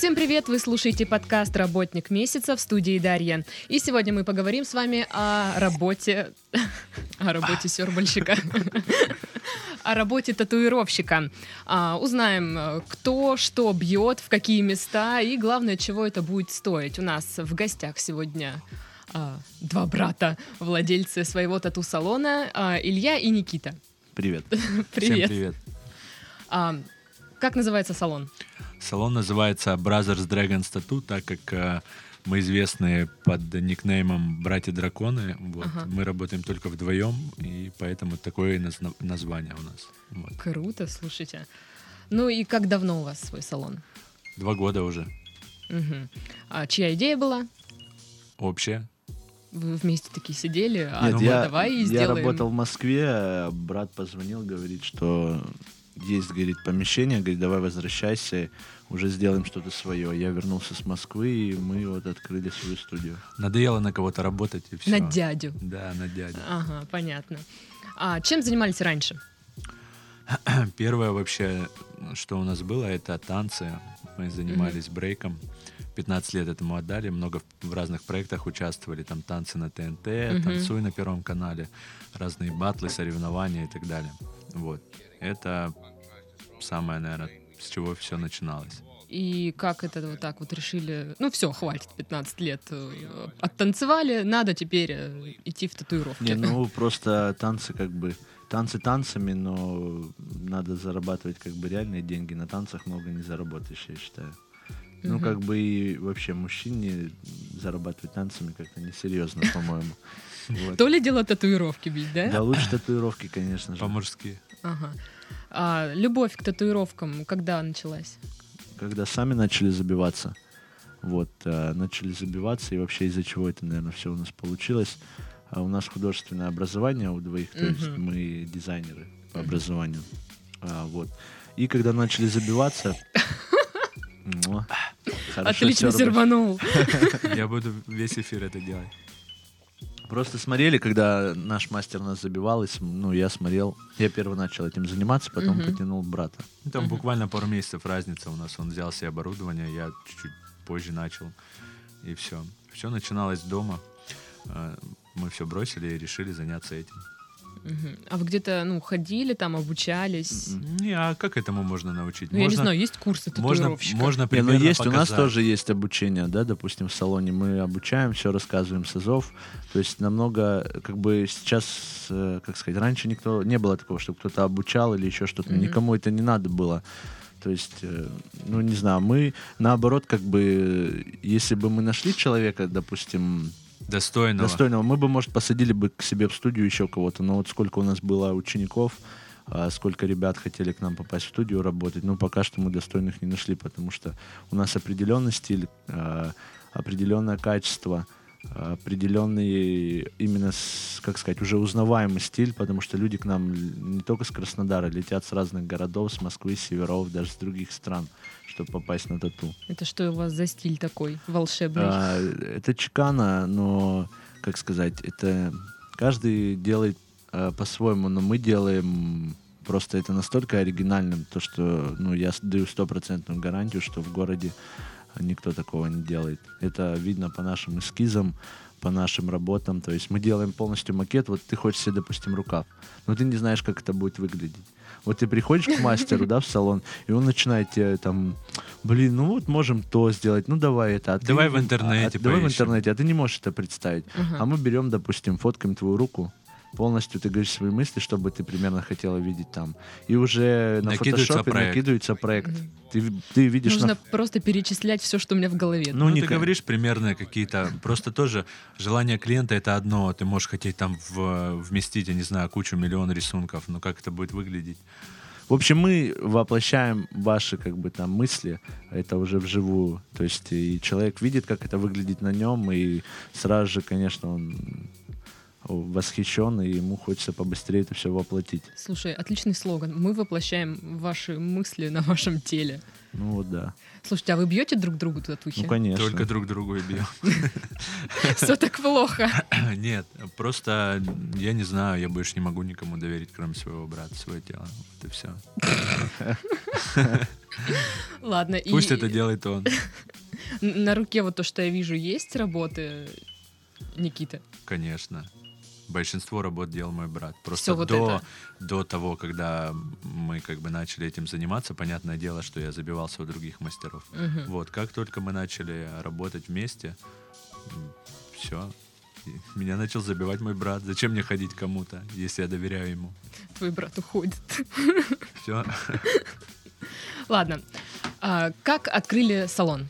Всем привет! Вы слушаете подкаст «Работник месяца» в студии Дарья. И сегодня мы поговорим с вами о работе... о работе сёрбальщика. о работе татуировщика. А, узнаем, кто что бьет, в какие места и, главное, чего это будет стоить. У нас в гостях сегодня а, два брата, владельцы своего тату-салона, а, Илья и Никита. Привет. Привет. Всем привет. А, как называется салон? Салон называется Brothers Dragons Tattoo, так как э, мы известны под никнеймом Братья Драконы. Вот. Ага. Мы работаем только вдвоем, и поэтому такое назна- название у нас. Вот. Круто, слушайте. Ну и как давно у вас свой салон? Два года уже. Мгм. А чья идея была? Общее. Вы вместе такие сидели, а Нет, ну, я, давай и я сделаем. работал в Москве, а брат позвонил, говорит, что есть, говорит, помещение, говорит, давай возвращайся, уже сделаем что-то свое. Я вернулся с Москвы, и мы вот открыли свою студию. Надоело на кого-то работать, и все. На дядю. Да, на дядю. Ага, понятно. А чем занимались раньше? Первое вообще, что у нас было, это танцы. Мы занимались брейком. 15 лет этому отдали, много в- в разных проектах участвовали, там танцы на ТНТ, Мгм. танцуй на Первом канале, разные батлы, соревнования и так далее. Вот. Это самое, наверное, с чего все начиналось. И как это вот так вот решили? Ну все, хватит, 15 лет э, оттанцевали, надо теперь э, идти в татуировки. Не, ну просто танцы как бы, танцы танцами, но надо зарабатывать как бы реальные деньги. На танцах много не заработаешь, я считаю. Ну, Мгм. как бы и вообще мужчине зарабатывать танцами как-то несерьезно, по-моему. Вот. То ли дело татуировки бить, да? Да лучше татуировки, конечно же. По-мужски. Ага. А любовь к татуировкам когда началась? когда сами начали забиваться, вот, э, начали забиваться, и вообще из-за чего это, наверное, все у нас получилось. А у нас художественное образование у двоих, то есть Мгм. мы дизайнеры по образованию. А, вот. И когда начали забиваться... Отлично серванул. Я буду весь эфир это делать. Просто смотрели, когда наш мастер нас забивал, и ну, я смотрел, я первый начал этим заниматься, потом Мгм. потянул брата. Ну, Там Мгм. буквально пару месяцев разница у нас. Он взял себе оборудование, я чуть-чуть позже начал. И все. Все начиналось дома. А, Мы все бросили и решили заняться этим. А вы где-то, ну, ходили там, обучались? М-м. Не, а как этому можно научить? Ну, я не знаю, есть курсы можно, татуировщика? можно Не, примерно ну есть, у нас показать. тоже есть обучение, да, допустим, в салоне мы обучаем, все рассказываем с АЗОВ, то есть намного, как бы сейчас, э, как сказать, раньше никто, не было такого, чтобы кто-то обучал или еще что-то, Мгм. никому это не надо было, то есть, э, ну, не знаю, мы, наоборот, как бы, если бы мы нашли человека, допустим, Достойного. достойного, мы бы, может, посадили бы к себе в студию еще кого-то, но вот сколько у нас было учеников, а, сколько ребят хотели к нам попасть в студию работать, ну, пока что мы достойных не нашли, потому что у нас определенный стиль, а, определенное качество, определенный именно, с, как сказать, уже узнаваемый стиль, потому что люди к нам не только с Краснодара, летят с разных городов, с Москвы, с северов, даже с других стран, чтобы попасть на тату. Это что у вас за стиль такой волшебный? А, это чекана, но, как сказать, это каждый делает а, по-своему, но мы делаем просто это настолько оригинальным, то что, ну, я даю стопроцентную гарантию, что в городе никто такого не делает. Это видно по нашим эскизам, по нашим работам. То есть мы делаем полностью макет. Вот ты хочешь себе, допустим, рукав, но ты не знаешь, как это будет выглядеть. Вот ты приходишь к мастеру, да, в салон, и он начинает тебе там, блин, ну вот можем то сделать, ну давай это. а ты Давай не- в интернете а- Давай в поищем. интернете, а ты не можешь это представить. Ага. А мы берем, допустим, фоткаем твою руку, полностью ты говоришь свои мысли, чтобы ты примерно хотела видеть там. И уже на Накидывается фотошопе проект. накидывается проект. Ты, ты видишь Нужно на просто перечислять все, что у меня в голове. Ну, Ну, не ты ка- говоришь примерно какие-то... Просто тоже желание клиента — это одно. Ты можешь хотеть там в- вместить, я не знаю, кучу, миллион рисунков. Но как это будет выглядеть? В общем, мы воплощаем ваши как бы там мысли, это уже вживую. То есть и человек видит, как это выглядит на нем, и сразу же, конечно, он восхищен, и ему хочется побыстрее это все воплотить. Слушай, отличный слоган. Мы воплощаем ваши мысли на вашем теле. Ну вот да. Слушайте, а вы бьете друг другу татухи? Ну, конечно. Только друг другу и бьем. Все так плохо. Нет, просто я не знаю, я больше не могу никому доверить, кроме своего брата, свое тело. Вот и все. Ладно. Пусть это делает он. На руке вот то, что я вижу, есть работы Никиты? Конечно. Большинство работ делал мой брат. Просто вот до, это. до того, когда мы как бы начали этим заниматься, понятное дело, что я забивался у других мастеров. Мгм. Вот, как только мы начали работать вместе, все. Меня начал забивать мой брат. Зачем мне ходить кому-то, если я доверяю ему? Твой брат уходит. Все. Ладно. А, как открыли салон?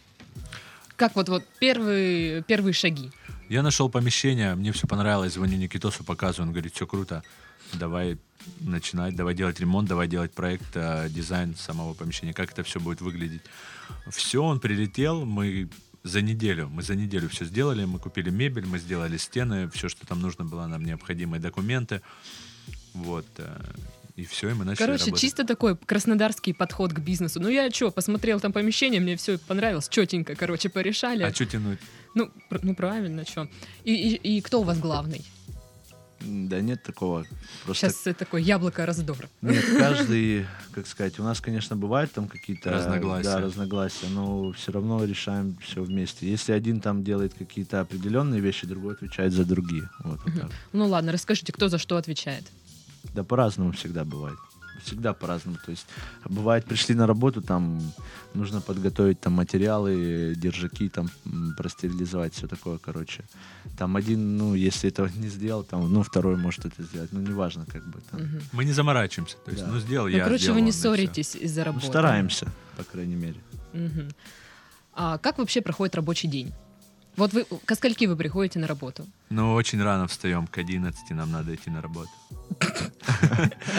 Как вот, вот первые, первые шаги? Я нашел помещение, мне все понравилось, звоню Никитосу, показываю, он говорит, все круто, давай начинать, давай делать ремонт, давай делать проект, э, дизайн самого помещения, как это все будет выглядеть. Все, он прилетел, мы за неделю, мы за неделю все сделали, мы купили мебель, мы сделали стены, все, что там нужно было, нам необходимые документы, вот, э, и все, и мы начали Короче, работать. чисто такой краснодарский подход к бизнесу. Ну, я что, посмотрел там помещение, мне все понравилось, четенько, короче, порешали. А что тянуть? Ну, пр- ну правильно, что. И, и, и кто у вас главный? Да нет такого. Просто Сейчас это такое яблоко раздора. Нет, каждый, как сказать, у нас, конечно, бывают там какие-то Разногласия. Да, разногласия, но все равно решаем все вместе. Если один там делает какие-то определенные вещи, другой отвечает за другие. Вот, вот так. Ну ладно, расскажите, кто за что отвечает? Да по-разному всегда бывает. Всегда по-разному. То есть бывает, пришли на работу, там нужно подготовить там материалы, держаки, там простерилизовать, все такое, короче. Там один, ну, если этого не сделал, там, ну, второй может это сделать. Ну, неважно, как бы там. Мы не заморачиваемся, то есть, Да. ну сделал Ну, я, короче, сделал вы не всё. ссоритесь из-за Ну, работы. стараемся, по крайней мере. Мгм. А как вообще проходит рабочий день? Вот вы, ко скольки вы приходите на работу? Ну, очень рано встаем, к 11 нам надо идти на работу.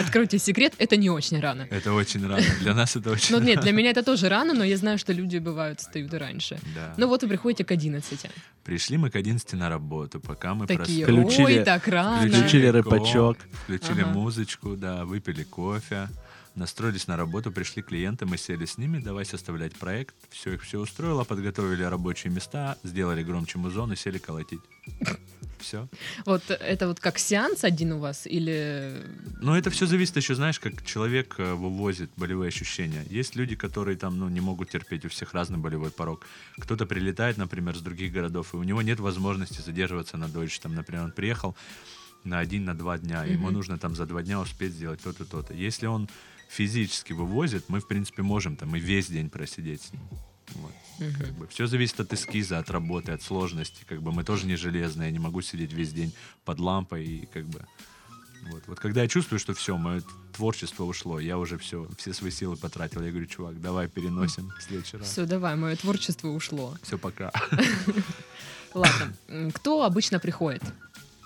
Откройте секрет, это не очень рано. Это очень рано. Для нас это очень Ну нет, для меня это тоже рано, но я знаю, что люди бывают встают и раньше. Да. Ну вот вы приходите к 11. Пришли мы к 11 на работу, пока мы Такие, ой, так рано. включили рэпачок. Включили музычку, да, выпили кофе, настроились на работу, пришли клиенты, мы сели с ними, давай составлять проект. Все их все устроило, подготовили рабочие места, сделали громче музон и сели колотить. Все. Вот это вот как сеанс один у вас или... Но это все зависит еще, знаешь, как человек э, вывозит болевые ощущения. Есть люди, которые там, ну, не могут терпеть, у всех разный болевой порог. Кто-то прилетает, например, с других городов, и у него нет возможности задерживаться на дольше. Там, например, он приехал на один, на два дня, ему Мгм. нужно там за два дня успеть сделать то-то, то-то. Если он физически вывозит, мы, в принципе, можем там и весь день просидеть с ним. Вот. Мгм. Все зависит от эскиза, от работы, от сложности. Как бы мы тоже не железные, я не могу сидеть весь день под лампой и как бы. Вот. вот когда я чувствую, что все, мое творчество ушло, я уже все, все свои силы потратил. Я говорю, чувак, давай переносим в следующий раз. Все, давай, мое творчество ушло. Все, пока. Ладно, кто обычно приходит?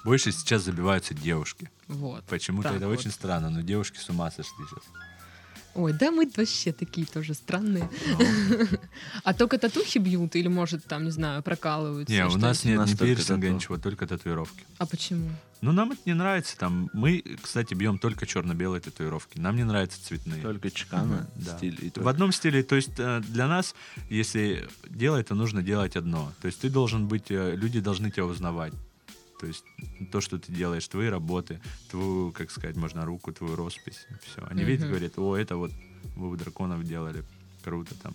Больше сейчас забиваются девушки. Вот. Почему-то это вот. очень странно, но девушки с ума сошли сейчас. Ой, да мы вообще такие тоже странные. А только татухи бьют или, может, там, не знаю, прокалываются? Не, у нас нет ни только пирсинга, ничего, только татуировки. А почему? Ну, нам это не нравится. Там мы, кстати, бьем только черно-белые татуировки. Нам не нравятся цветные. Только чекана, Да. стиль. и В одном стиле, то есть э, для нас, если делать, то нужно делать одно. То есть ты должен быть, э, люди должны тебя узнавать. То есть то, что ты делаешь, твои работы, твою, как сказать, можно руку, твою роспись, все. Они видят и Мгм. говорят, о, это вот вы у драконов делали, круто там.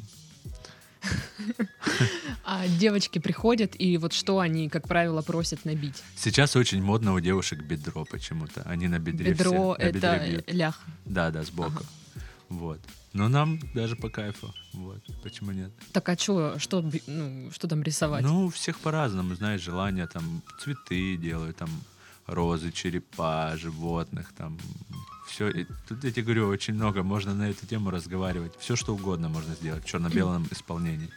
А девочки приходят, и вот что они, как правило, просят набить? Сейчас очень модно у девушек бедро почему-то. Они на бедре Бедро — это лях. Да, да, сбоку. Вот. Но нам даже по кайфу. Вот. Почему нет? Так а чё, что, ну, что там рисовать? Ну, у всех по-разному, знаешь, желания там цветы делают, там розы, черепа, животных, там все. Тут я тебе говорю, очень много, можно на эту тему разговаривать. Все что угодно можно сделать в черно-белом исполнении.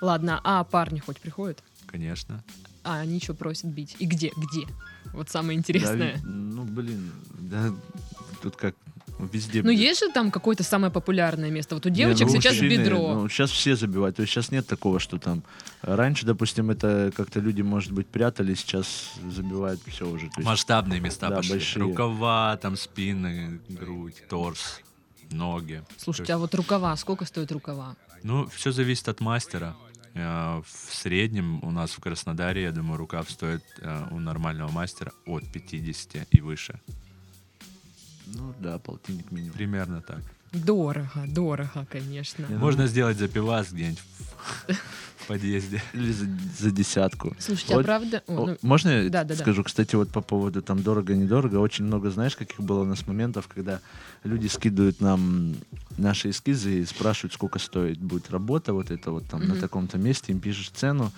Ладно, а парни хоть приходят? Конечно. А они что просят бить? И где? Где? Вот самое Да, интересное. ведь, ну, блин, да, тут как Везде. Ну, есть же там какое-то самое популярное место. Вот у Не, девочек ну, сейчас мужчины, бедро. Ну, сейчас все забивают. То есть сейчас нет такого, что там... Раньше, допустим, это как-то люди, может быть, прятали, сейчас забивают все уже. Есть, Масштабные места Да, пошли. большие. Рукава, там спины, грудь, торс, ноги. Слушайте, То а вот рукава, сколько стоят рукава? Ну, все зависит от мастера. Э, В среднем у нас в Краснодаре, я думаю, рукав стоит э, у нормального мастера от 50 и выше. Ну да, полтинник минимум. Примерно так. Дорого, дорого, конечно. Не, Можно сделать запивас где-нибудь в, подъезде. Или за, за десятку. Слушайте, а Вот, правда... о, ну, Можно я да, да, да. скажу, кстати, вот по поводу там дорого-недорого, очень много, знаешь, каких было у нас моментов, когда люди скидывают нам наши эскизы и спрашивают, сколько стоит будет работа, вот это вот там на Мгм. таком-то месте, им пишешь цену,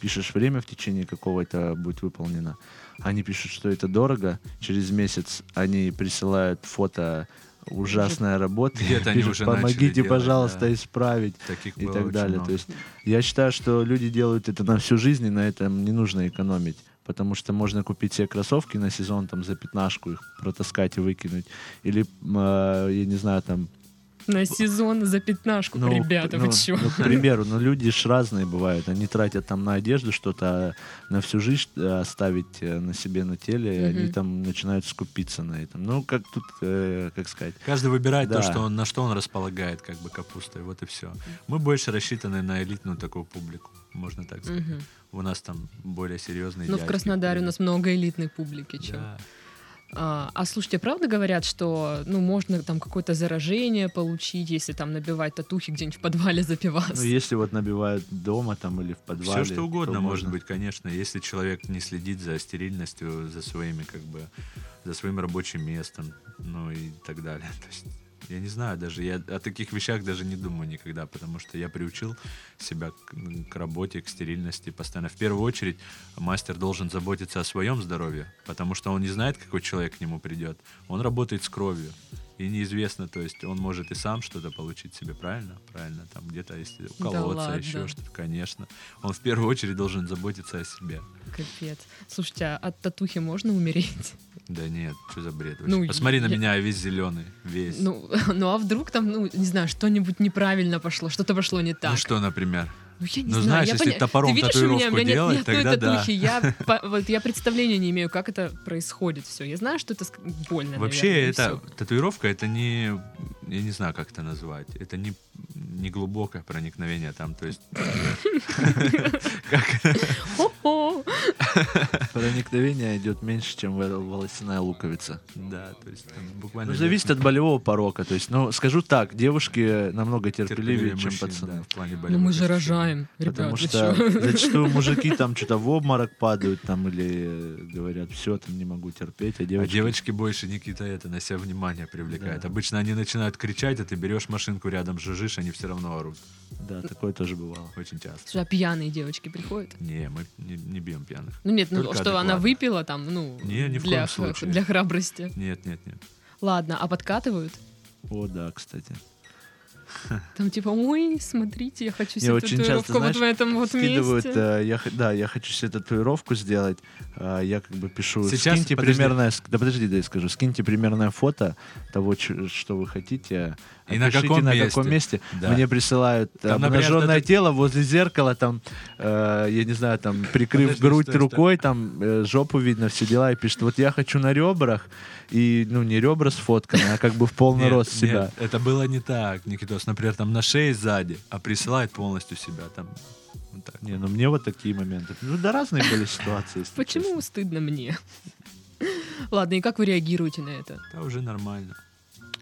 пишешь время, в течение какого это будет выполнено. Они пишут, что это дорого, через месяц они присылают фото ужасная работа, Где-то они уже помогите, делать, пожалуйста, да. исправить Таких и так далее. много. То есть я считаю, что люди делают это на всю жизнь, и на этом не нужно экономить. Потому что можно купить себе кроссовки на сезон там за пятнашку, их протаскать и выкинуть. Или, э, я не знаю, там... На сезон за пятнашку, ну, ребята, ну, вы чё? ну, к примеру, ну люди ж разные бывают. Они тратят там на одежду что-то, а на всю жизнь э, оставить э, на себе на теле, и они там начинают скупиться на этом. Ну, как тут, э, как сказать... Каждый выбирает Да. то, что он, на что он располагает, как бы капустой. Вот и все. Мы больше рассчитаны на элитную такую публику, можно так сказать. Мгм. У нас там более серьезные. Ну, в Краснодаре у нас много элитной публики, чё. Да. А, а слушайте, правда говорят, что ну можно там какое-то заражение получить, если там набивать татухи где-нибудь в подвале запиваться? Ну, если вот набивают дома там или в подвале... Все что угодно может можно. быть, конечно, если человек не следит за стерильностью, за своими как бы, за своим рабочим местом, ну и так далее. То есть, я не знаю, даже я о таких вещах даже не думаю никогда, потому что я приучил себя к, к работе, к стерильности постоянно. В первую очередь мастер должен заботиться о своем здоровье, потому что он не знает, какой человек к нему придет. Он работает с кровью. И неизвестно, то есть он может и сам что-то получить себе, правильно? Правильно, там где-то если уколоться, ладно. еще что-то, конечно. Он в первую очередь должен заботиться о себе. Капец. Слушайте, а от татухи можно умереть? Да нет, что за бред вообще? Ну, Посмотри на я- меня, я весь зеленый, весь. Ну, Ну, ну а вдруг там, ну, не знаю, что-нибудь неправильно пошло, что-то пошло не так. что, например? Ну, я не Ну, знаю. знаешь, я если поня- топором Ты видишь, у меня, у меня нет делать, ни одной тогда да. татухи. Я, по- вот, я представления не имею, как это происходит все. Я знаю, что это больно, Вообще, наверное, это татуировка, это не, я не знаю, как это назвать, это не, не глубокое проникновение там, то есть. Проникновение идет меньше, чем вол- волосяная луковица. да, то есть там буквально... Ну, зависит от болевого порока. То есть, ну, скажу так, девушки намного терпеливее, чем пацаны. да, в плане Ну мы же рожаем, Потому что зачастую мужики там что-то в обморок падают там или э, говорят, все, там не могу терпеть, а А девочки... девочки больше Никита это на себя внимание привлекают. Да. Обычно они начинают кричать, а ты берешь машинку рядом, жужжишь, они все равно орут. Да, такое тоже бывало. Очень часто. Слушай, а пьяные девочки приходят? Не, мы не, не бьем пьяных. Ну нет, ну Только что она выпила там, ну, Не, ни в для, коем случае. для храбрости. Нет, нет, нет. Ладно, а подкатывают? О, да, кстати. Там типа, ой, смотрите, я хочу себе очень татуировку часто, вот знаешь, в этом вот Скидывают, месте. э, я, да, я хочу себе татуировку сделать. а, я как бы пишу, Сейчас, скиньте подожди. примерное, да подожди, да я скажу, скиньте примерное фото того, что вы хотите. И на каком на месте. каком месте. Да. Мне присылают Там, например, обнаженное это- тело возле зеркала, там, э, я не знаю, там, прикрыв Подожди, грудь стой, стой. рукой, там, э, жопу видно, все дела, и пишет, вот я хочу на ребрах, и, ну, не ребра сфотканы, а как бы в полный Нет, рост себя. нет, это было не так, Никитос. Например, там на шее сзади, а присылает полностью себя. Там, вот так. Не, ну мне вот такие моменты. Ну да разные были ситуации. если Почему честно. стыдно мне? Ладно, и как вы реагируете на это? Это уже нормально.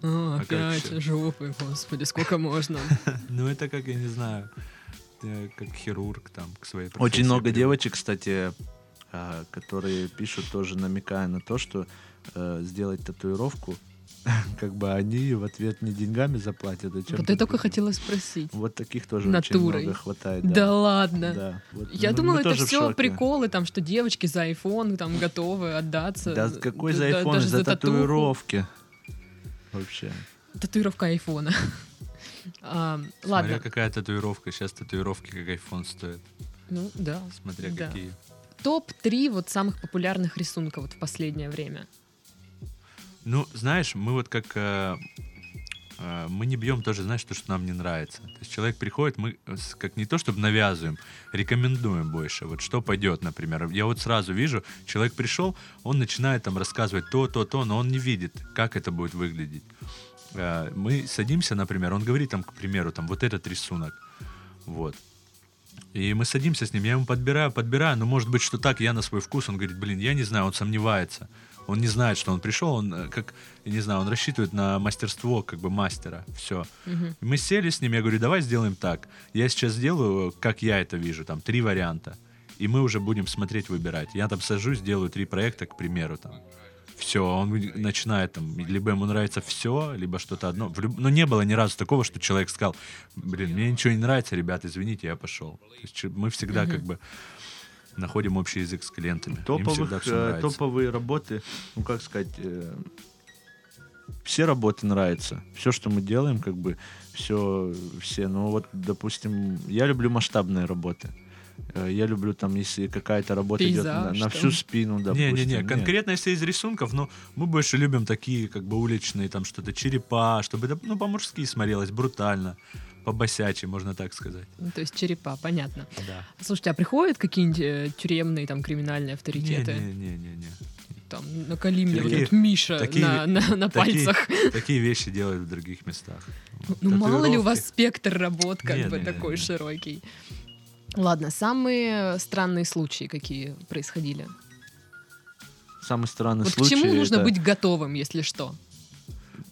А, А как опять жопы, господи, сколько можно? Ну, это как, я не знаю, э, как хирург там к своей Очень профессии много привык. девочек, кстати, а, которые пишут тоже намекая на то, что э, сделать татуировку, как бы они в ответ не деньгами заплатят, а чем Вот я только хотела спросить. Вот таких тоже Натурой. очень много хватает. Да ладно. Да, вот, Я ну, думала, это все приколы, там, что девочки за iPhone там готовы отдаться. Да какой за Да- iPhone, даже за татуху. татуировки. Вообще. Татуировка айфона. А, Смотря Ладно, какая татуировка. Сейчас татуировки как iPhone стоят. ну да. Смотря Да. какие. Топ-3 вот самых популярных рисунков вот в последнее время. Ну, знаешь, мы вот как... э, э, мы не бьем тоже, знаешь, то, что нам не нравится. То есть человек приходит, мы э, как не то, чтобы навязываем, рекомендуем больше. Вот что пойдет, например. Я вот сразу вижу, человек пришел, он начинает там рассказывать то, то, то, но он не видит, как это будет выглядеть. Мы садимся, например, он говорит там, к примеру, там вот этот рисунок. Вот. И мы садимся с ним, я ему подбираю, подбираю, но может быть, что так, я на свой вкус, он говорит, блин, я не знаю, он сомневается. Он не знает, что он пришел, он э, как, я не знаю, он рассчитывает на мастерство как бы мастера, все. Мгм. Мы сели с ним, я говорю, давай сделаем так. Я сейчас сделаю, как я это вижу, там, три варианта. И мы уже будем смотреть, выбирать. Я там сажусь, делаю три проекта, к примеру, там. Все, он начинает там, либо ему нравится все, либо что-то одно. Люб- Но не было ни разу такого, что человек сказал, блин, мне ничего не нравится, ребят, извините, я пошел. То есть мы всегда Мгм. как бы находим общий язык с клиентами. Топовых, э, топовые работы, ну как сказать, э, все работы нравятся. Все, что мы делаем, как бы, все, все. Ну вот, допустим, я люблю масштабные работы. Э, Я люблю там, если какая-то работа идет на, Пейзаж на всю спину, допустим. Не-не-не, конкретно если из рисунков, но мы больше любим такие, как бы уличные, там что-то черепа, чтобы это, ну, по-мужски смотрелось, брутально, по-босячи, можно так сказать. Ну, То есть черепа, понятно. Да. Слушайте, а приходят какие-нибудь э, тюремные там криминальные авторитеты? Не-не-не-не. Там, накали мне вот Такие- Миша такие- на, на, на такие- пальцах. Такие вещи делают в других местах. Ну, мало ли у вас спектр работ как Нет, бы нет, такой нет. широкий. Ладно, самые странные случаи, какие происходили. Самый странный вот к случай. чему нужно это быть готовым, если что?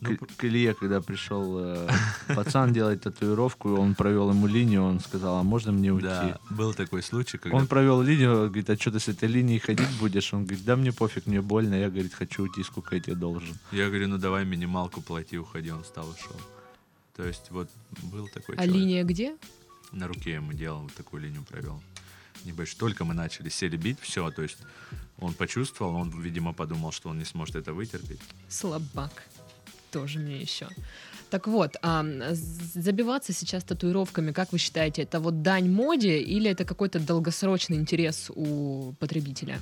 Ну, к, к Илье, когда пришел э, пацан делать татуировку, он провел ему линию, он сказал, а можно мне уйти? Да, был такой случай, когда... Он провел линию, говорит, а что ты с этой линией ходить будешь? Он говорит, да мне пофиг, мне больно. Я, говорит, хочу уйти, сколько я тебе должен. Я говорю, ну давай минималку плати, уходи, он встал и ушел. То есть вот был такой А человек. линия где? На руке ему делал, вот такую линию провел. Небольшой. Только мы начали сели бить, все, то есть он почувствовал, он, видимо, подумал, что он не сможет это вытерпеть. Слабак. Тоже мне еще. Так вот, а, забиваться сейчас татуировками, как вы считаете, это вот дань моде или это какой-то долгосрочный интерес у потребителя?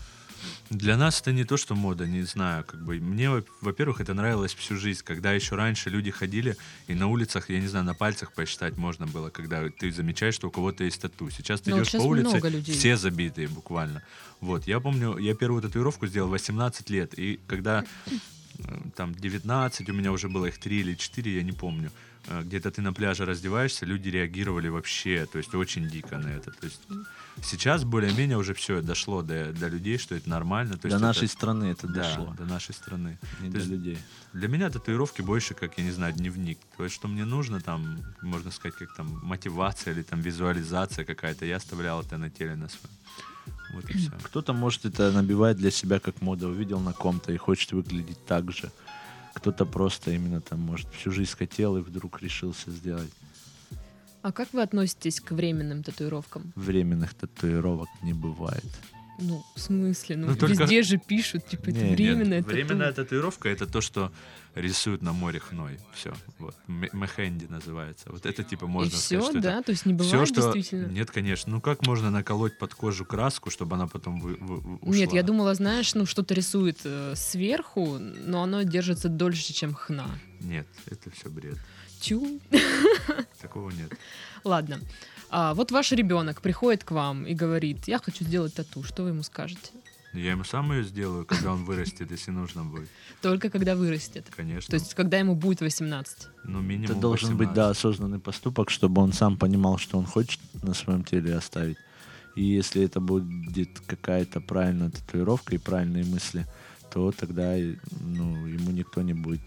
Для нас это не то, что мода, не знаю, как бы мне, во- во-первых, это нравилось всю жизнь, когда еще раньше люди ходили и на улицах, я не знаю, на пальцах посчитать можно было, когда ты замечаешь, что у кого-то есть тату. Сейчас ты Ну, вот идешь щас по улице, все забитые буквально. Вот, я помню, я первую татуировку сделал в 18 лет, и когда там 19, у меня уже было их 3 или 4, я не помню, э, где-то ты на пляже раздеваешься, люди реагировали вообще, то есть очень дико на это. То есть сейчас более-менее уже все дошло до, до людей, что это нормально. То есть это- нашей страны это да, дошло, до нашей страны. не То для есть людей. Для меня татуировки больше, как, я не знаю, дневник. То есть, что мне нужно, там, можно сказать, как там, мотивация или там визуализация какая-то, я оставлял это на теле на своем. Вот и все. Кто-то, может, это набивает для себя как мода, увидел на ком-то и хочет выглядеть так же. Кто-то просто именно там, может, всю жизнь хотел и вдруг решился сделать. А как вы относитесь к временным татуировкам? Временных татуировок не бывает. Ну, в смысле? Ну, Ну, только- везде же пишут, типа, это Не, нет, временное Временная тату. татуировка это то, что рисуют на море хной. Все. Вот. Мехенди называется. Вот это типа можно И сказать, все, что это да? То есть не Все, бывает что... действительно? Нет, конечно. Ну как можно наколоть под кожу краску, чтобы она потом вы- вы- вы- ушла? Нет, я думала, знаешь, ну что-то рисует э, сверху, но оно держится дольше, чем хна. Нет, это все бред. Тю. Такого нет. Ладно. А, вот ваш ребенок приходит к вам и говорит, я хочу сделать тату. Что вы ему скажете? Я ему сам ее сделаю, когда он вырастет, если нужно будет. Только когда вырастет. Конечно. То есть, когда ему будет 18. ну, минимум Это должен быть, 18. да, осознанный поступок, чтобы он сам понимал, что он хочет на своем теле оставить. И если это будет какая-то правильная татуировка и правильные мысли, то тогда ну, ему никто не будет,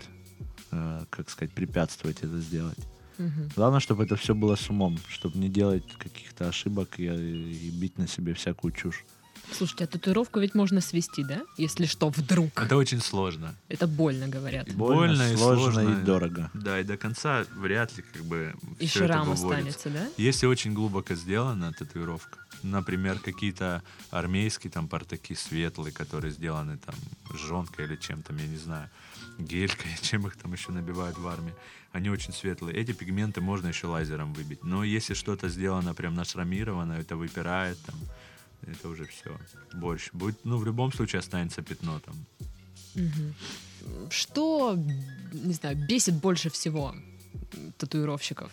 э, как сказать, препятствовать это сделать. Мгм. Главное, чтобы это все было с умом, чтобы не делать каких-то ошибок и, и бить на себе всякую чушь. Слушайте, а татуировку ведь можно свести, да? Если что, вдруг. Это очень сложно. Это больно, говорят. И больно, и сложно, сложно. и дорого. Да, и до конца вряд ли как бы И это шрам выводится. останется, да? Если очень глубоко сделана татуировка, например, какие-то армейские там портаки светлые, которые сделаны там жонкой или чем там, я не знаю, гелькой, чем их там еще набивают в армии, они очень светлые. Эти пигменты можно еще лазером выбить. Но если что-то сделано прям нашрамировано, это выпирает там, это уже все. Борщ. Будет, ну, в любом случае останется пятно там. Что, не знаю, бесит больше всего татуировщиков?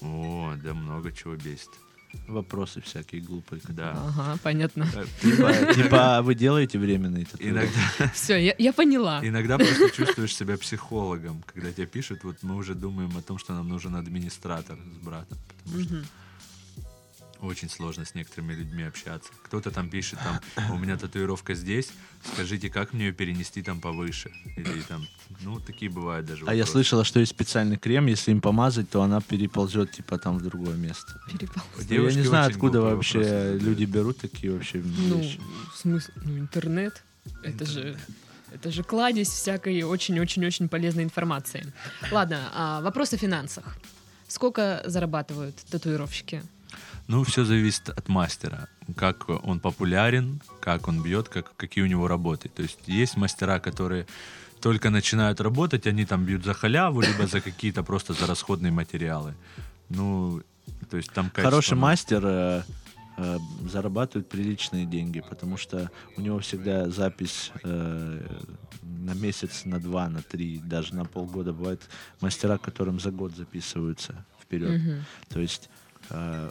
О, да много чего бесит. Вопросы всякие глупые. Да. Ага, понятно. Э, Типа, типа, а вы делаете временные татуировки? Иногда, Все, я, я поняла. иногда просто чувствуешь себя психологом, когда тебе пишут, вот мы уже думаем о том, что нам нужен администратор с братом, потому что. Очень сложно с некоторыми людьми общаться. Кто-то там пишет, там, у меня татуировка здесь, скажите, как мне ее перенести там повыше? Или там, ну, такие бывают даже А я слышала, что есть специальный крем, если им помазать, то она переползет типа там в другое место. Перепал. Ну, я не знаю, откуда вообще вопросы люди берут такие вообще Ну, вещи. в смысле, ну, интернет. Это же, это же кладезь всякой очень-очень-очень полезной информации. Ладно, а вопрос о финансах. Сколько зарабатывают татуировщики? Ну, все зависит от мастера. Как он популярен, как он бьет, как, какие у него работы. То есть есть мастера, которые только начинают работать, они там бьют за халяву, либо за какие-то просто за расходные материалы. Ну, то есть там качество, Хороший ну, мастер э, э, зарабатывает приличные деньги, потому что у него всегда запись э, на месяц, на два, на три, даже на полгода. Бывают мастера, которым за год записываются вперед. Мгм. То есть э,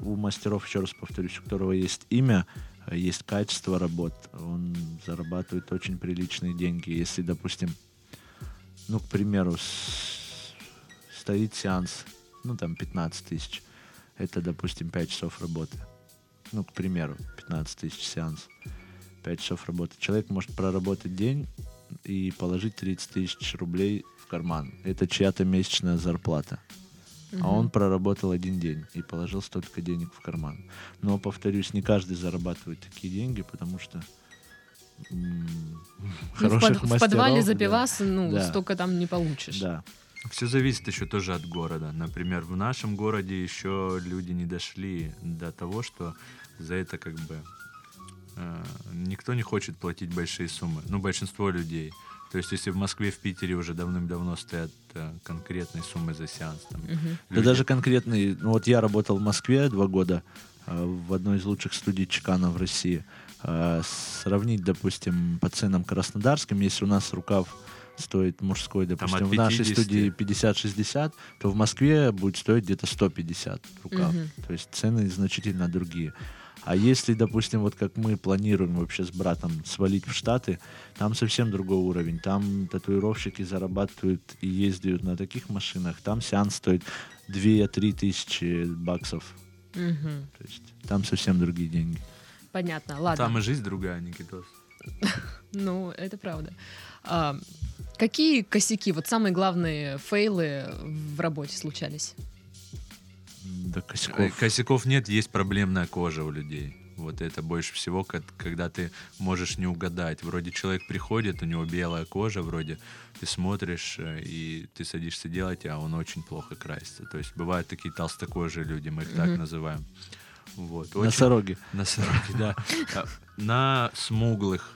у мастеров, еще раз повторюсь, у которого есть имя, э, есть качество работ, он зарабатывает очень приличные деньги. Если, допустим, ну, к примеру, стоит сеанс, ну, там, 15 тысяч, это, допустим, 5 часов работы. Ну, к примеру, 15 тысяч сеанс, 5 часов работы. Человек может проработать день и положить 30 тысяч рублей в карман. Это чья-то месячная зарплата. А он проработал один день и положил столько денег в карман. Но, повторюсь, не каждый зарабатывает такие деньги, потому что м, Ну, в, хороших под- в подвале мастеров, за да, пивас, ну, Да. столько там не получишь. Да. Все зависит еще тоже от города. Например, в нашем городе еще люди не дошли до того, что за это как бы э, никто не хочет платить большие суммы. Ну, большинство людей. То есть, если в Москве, в Питере уже давным-давно стоят э, конкретные суммы за сеанс, там. Да люди- даже конкретный, ну вот я работал в Москве два года э, в одной из лучших студий Чекана в России. Э, Сравнить, допустим, по ценам краснодарским, если у нас рукав стоит мужской, допустим, в нашей 50. студии 50-60, то в Москве будет стоить где-то 150 рукав. Мгм. То есть цены значительно другие. А если, допустим, вот как мы планируем вообще с братом свалить в Штаты, там совсем другой уровень. Там татуировщики зарабатывают и ездят на таких машинах. Там сеанс стоит 2-3 тысячи баксов. Мгм. То есть там совсем другие деньги. Понятно, ладно. Там и жизнь другая, Никитос. Ну, это правда. А, какие косяки, вот самые главные фейлы в работе случались? До Э, косяков. Косяков нет, есть проблемная кожа у людей. Вот это больше всего, ко- когда ты можешь не угадать. Вроде человек приходит, у него белая кожа, вроде ты смотришь, э, и ты садишься делать, а он очень плохо красится. То есть бывают такие толстокожие люди, мы их так Мгм. называем. Вот. очень- Носороги. Носороги, да. А, На смуглых.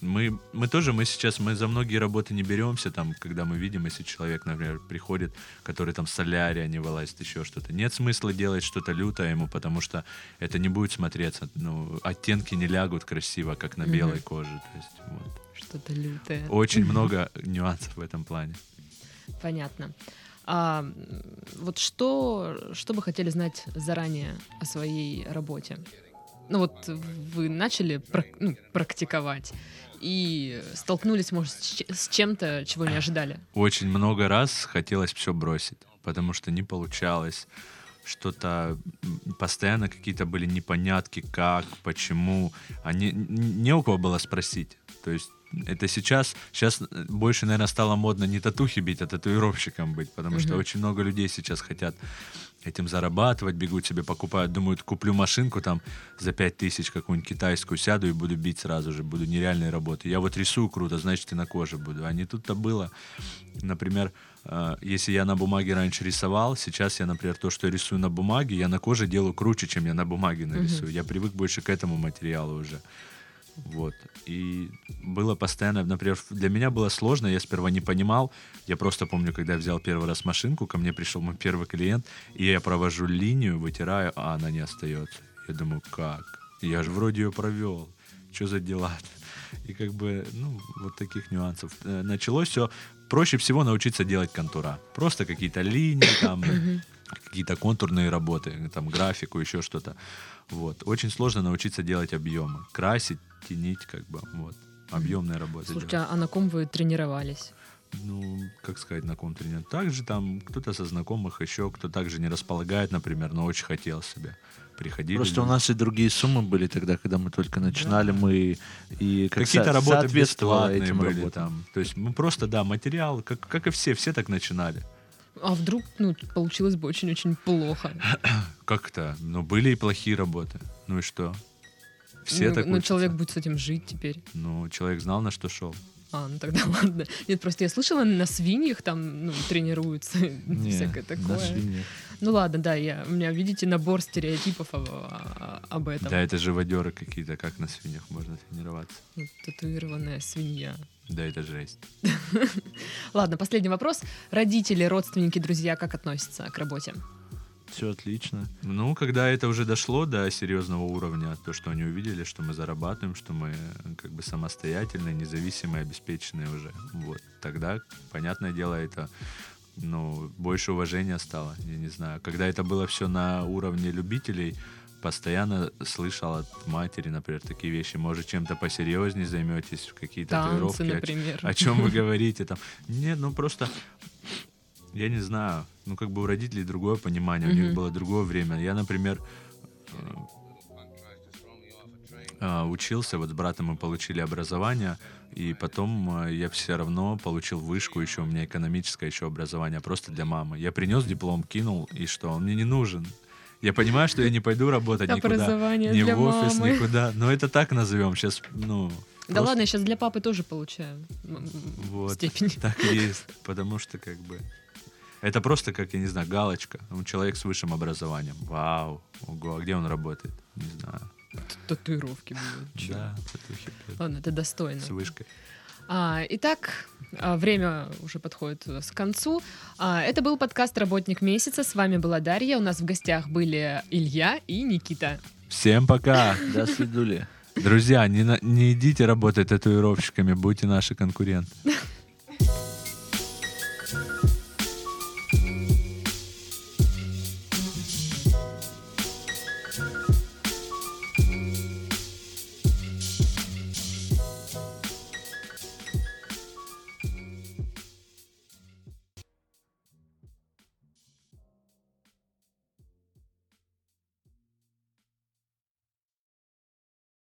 Мы, мы тоже, мы сейчас, мы за многие работы не беремся, там, когда мы видим, если человек, например, приходит, который там солярия не вылазит, еще что-то. Нет смысла делать что-то лютое ему, потому что это не будет смотреться, ну, оттенки не лягут красиво, как на белой коже. То есть, вот. Что-то лютое. Очень много нюансов в этом плане. Понятно. А, вот что, что бы хотели знать заранее о своей работе? Ну вот вы начали прак- ну, практиковать и столкнулись, может, с че- с чем-то, чего не ожидали. очень много раз хотелось все бросить, потому что не получалось. Что-то постоянно какие-то были непонятки, как, почему. А не, у кого было спросить. То есть это сейчас, сейчас больше, наверное, стало модно не татухи бить, а татуировщиком быть, потому что Мгм. очень много людей сейчас хотят этим зарабатывать, бегут себе, покупают, думают, куплю машинку там за 5 тысяч какую-нибудь китайскую, сяду и буду бить сразу же, буду нереальной работы. Я вот рисую круто, значит и на коже буду. А не тут-то было. Например, э, если я на бумаге раньше рисовал, сейчас я, например, то, что я рисую на бумаге, я на коже делаю круче, чем я на бумаге нарисую. Я привык больше к этому материалу уже. Вот. И было постоянно, например, для меня было сложно, я сперва не понимал. Я просто помню, когда я взял первый раз машинку, ко мне пришел мой первый клиент, и я провожу линию, вытираю, а она не остается. Я думаю, как? Я же вроде ее провел. Что за дела? И как бы, ну, вот таких нюансов. Э, Началось все, проще всего научиться делать контура. Просто какие-то линии, там, какие-то контурные работы, там, графику, еще что-то. Вот. Очень сложно научиться делать объемы. Красить, тенить, как бы, вот. Объемные работы. Слушайте, делать. а на ком вы тренировались? Ну, как сказать, на ком тренировать. Также там кто-то со знакомых еще, кто также не располагает, например, но очень хотел себе. Приходили. Просто у нас и другие суммы были тогда, когда мы только начинали, мы и как Какие-то со- работы бесплатные этим были работам. там. То есть мы просто, да, материал, как, как и все, все так начинали. А вдруг, ну, получилось бы очень-очень плохо. Как-то, ну, были и плохие работы. Ну и что? Все ну, так ну, учатся. человек будет с этим жить теперь. Ну, человек знал, на что шел. А, ну тогда ладно. Нет, просто я слышала, на свиньях там, ну, тренируются, Не, всякое на такое. свиньях. Ну ладно, да, я, у меня, видите, набор стереотипов об, об этом. Да, это живодеры какие-то, как на свиньях можно тренироваться. Ну, Татуированная свинья. Да, это жесть. Ладно, последний вопрос. Родители, родственники, друзья как относятся к работе? Все отлично. Ну, когда это уже дошло до серьезного уровня, то, что они увидели, что мы зарабатываем, что мы э, как бы самостоятельные, независимые, обеспеченные уже, вот, тогда, понятное дело, это, ну, больше уважения стало, я не знаю. Когда это было все на уровне любителей, постоянно слышал от матери, например, такие вещи, может, чем-то посерьезнее займетесь, какие-то татуировки, Танцы, о например. о чем вы говорите там. Нет, ну просто, я не знаю, ну как бы у родителей другое понимание, у них было другое время. Я, например, э, а, учился, вот с братом мы получили образование, и потом э, я все равно получил вышку еще, у меня экономическое еще образование, просто для мамы. Я принес диплом, кинул, и что, он мне не нужен. Я понимаю, что я не пойду работать никуда, ни в офис, мамы. никуда. Но это так назовем сейчас, ну... Да просто- ладно, я сейчас для папы тоже получаю Вот. степень. Так и есть, потому что как бы это просто как, я не знаю, галочка. Он человек с высшим образованием. Вау, ого, а где он работает? Не знаю. Татуировки чё. Да, татухи, Ладно, это достойно. с вышкой. А, итак, а, время уже подходит э, к концу. А, это был подкаст «Работник месяца». С вами была Дарья. У нас в гостях были Илья и Никита. Всем пока! До свидули. Друзья, не, на- не идите работать татуировщиками, будьте наши конкуренты.